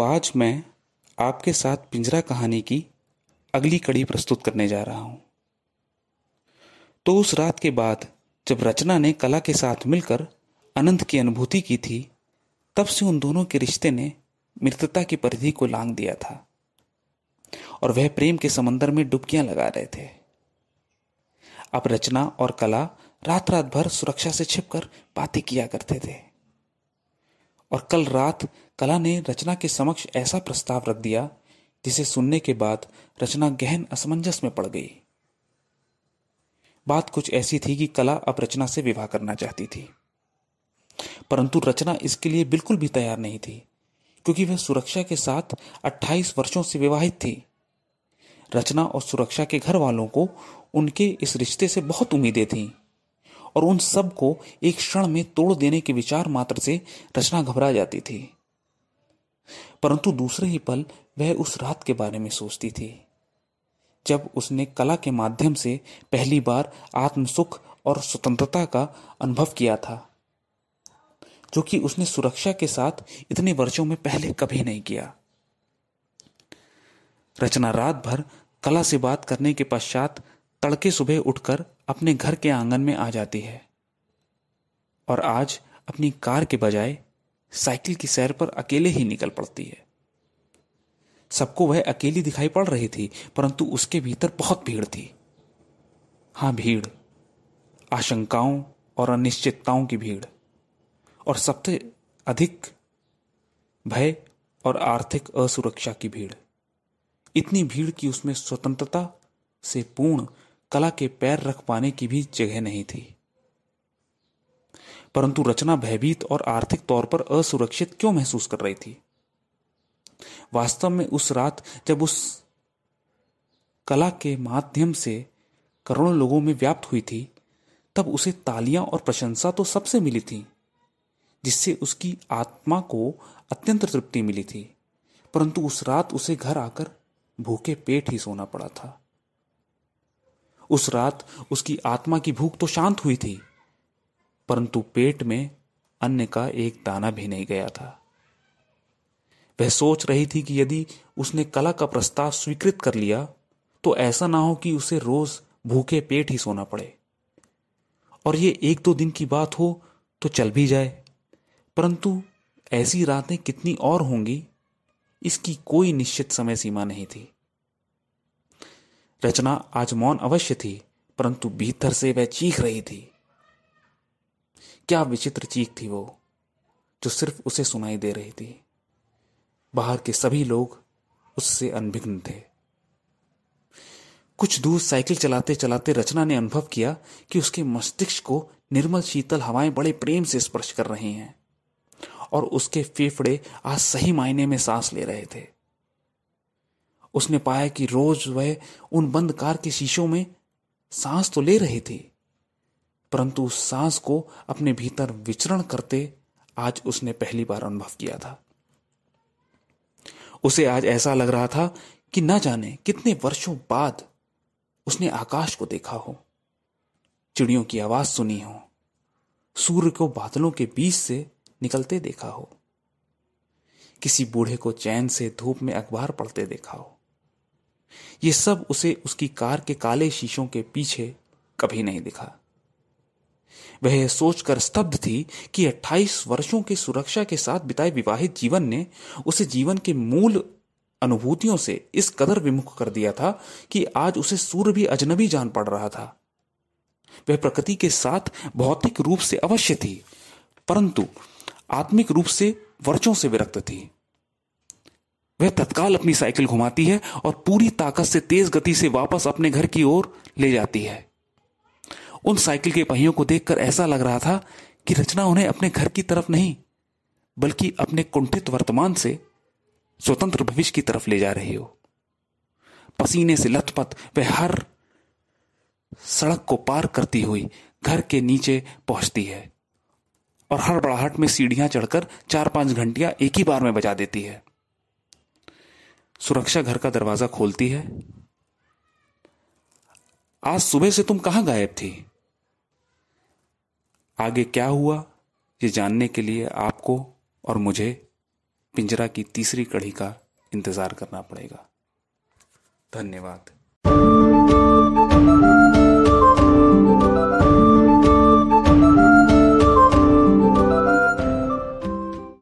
आज मैं आपके साथ पिंजरा कहानी की अगली कड़ी प्रस्तुत करने जा रहा हूँ। तो उस रात के बाद जब रचना ने कला के साथ मिलकर अनंत की अनुभूति की थी, तब से उन दोनों के रिश्ते ने मृतता की परिधि को लांग दिया था और वह प्रेम के समंदर में डुबकियाँ लगा रहे थे। अब रचना और कला रात रात भर सुरक्षा से छिपकर बातें किया करते थे। और कल रात कला ने रचना के समक्ष ऐसा प्रस्ताव रख दिया, जिसे सुनने के बाद रचना गहन असमंजस में पड़ गई। बात कुछ ऐसी थी कि कला अब रचना से विवाह करना चाहती थी। परंतु रचना इसके लिए बिल्कुल भी तैयार नहीं थी, क्योंकि वह सुरक्षा के साथ 28 वर्षों से विवाहित थी। रचना और सुरक्षा के घर वालों को उनके इस रिश्ते से बहुत उम्मीदें थीं। और उन सबको एक क्षण में तोड़ देने के विचार मात्र से रचना घबरा जाती थी। परंतु दूसरे ही पल वह उस रात के बारे में सोचती थी, जब उसने कला के माध्यम से पहली बार आत्मसुख और स्वतंत्रता का अनुभव किया था, जो कि उसने सुरक्षा के साथ इतने वर्षों में पहले कभी नहीं किया। रचना रात भर कला से बात करने के पश्चात तड़के सुबह उठकर अपने घर के आँगन में आ जाती है। और आज अपनी कार के बजाय साइकिल की सैर पर अकेले ही निकल पड़ती है। सबको वह अकेली दिखाई पड़ रही थी, परंतु उसके भीतर बहुत भीड़ थी। हाँ, भीड़। आशंकाओं और अनिश्चितताओं की भीड़। और सबसे अधिक भय और आर्थिक असुरक्षा की भीड़। इतनी भीड़ की उसमें स्वतंत्रता से पूर्ण कला के पैर रख पाने की भी जगह नहीं थी। परंतु रचना भयभीत और आर्थिक तौर पर असुरक्षित क्यों महसूस कर रही थी? वास्तव में उस रात जब उस कला के माध्यम से करोड़ों लोगों में व्याप्त हुई थी, तब उसे तालियाँ और प्रशंसा तो सबसे मिली थी, जिससे उसकी आत्मा को अत्यंत तृप्ति मिली थी। परंतु उस रात उसे घर आकर भूखे पेट ही सोना पड़ा था। उस रात उसकी आत्मा की भूख तो शांत हुई थी, परंतु पेट में अन्न का एक दाना भी नहीं गया था। वह सोच रही थी कि यदि उसने कला का प्रस्ताव स्वीकृत कर लिया तो ऐसा ना हो कि उसे रोज भूखे पेट ही सोना पड़े। और ये एक दो दिन की बात हो तो चल भी जाए, परंतु ऐसी रातें कितनी और होंगी, इसकी कोई निश्चित समय सीमा नहीं थी। रचना आज मौन अवश्य थी, परंतु भीतर से वह चीख रही थी। क्या विचित्र चीख थी वो, जो सिर्फ़ उसे सुनाई दे रही थी। बाहर के सभी लोग उससे अनभिघ्न थे। कुछ दूर साइकिल चलाते चलाते रचना ने अनुभव किया कि उसके मस्तिष्क को निर्मल शीतल हवाएँ बड़े प्रेम से स्पर्श कर रही हैं, और उसके फेफड़े आज सही मायने में सांस ले रहे थे। उसने पाया कि रोज वह उन बंद कार के शीशों में सांस तो ले रहे थे, परंतु उस सांस को अपने भीतर विचरण करते आज उसने पहली बार अनुभव किया था। उसे आज ऐसा लग रहा था कि न जाने कितने वर्षों बाद उसने आकाश को देखा हो, चिड़ियों की आवाज़ सुनी हो, सूर्य को बादलों के बीच से निकलते देखा हो, किसी बूढ़े को चैन से धूप में अखबार पढ़ते देखा हो। ये सब उसे उसकी कार के काले शीशों के पीछे कभी नहीं दिखा। वह सोचकर स्तब्ध थी कि 28 वर्षों के सुरक्षा के साथ बिताए विवाहित जीवन ने उसे जीवन के मूल अनुभूतियों से इस कदर विमुख कर दिया था कि आज उसे सूर्य भी अजनबी जान पड़ रहा था। वह प्रकृति के साथ भौतिक रूप से अवश्य थी, परंतु आत्मिक रूप से वर्षों से विरक्त थी। वह तत्काल अपनी साइकिल घुमाती है और पूरी ताकत से तेज गति से वापस अपने घर की ओर ले जाती है। उन साइकिल के पहियों को देखकर ऐसा लग रहा था कि रचना उन्हें अपने घर की तरफ़ नहीं, बल्कि अपने कुंठित वर्तमान से स्वतंत्र भविष्य की तरफ़ ले जा रही हो। पसीने से लथपथ वह हर सड़क को पार करती हुई घर के नीचे पहुँचती है और हर बड़ाहट में सीढ़ियाँ चढ़कर चार पाँच घंटियाँ एक ही बार में बजा देती है। सुरक्षा घर का दरवाज़ा खोलती है? आज सुबह से तुम कहाँ गायब थी? आगे क्या हुआ, ये जानने के लिए आपको और मुझे पिंजरा की तीसरी कड़ी का इंतज़ार करना पड़ेगा। धन्यवाद।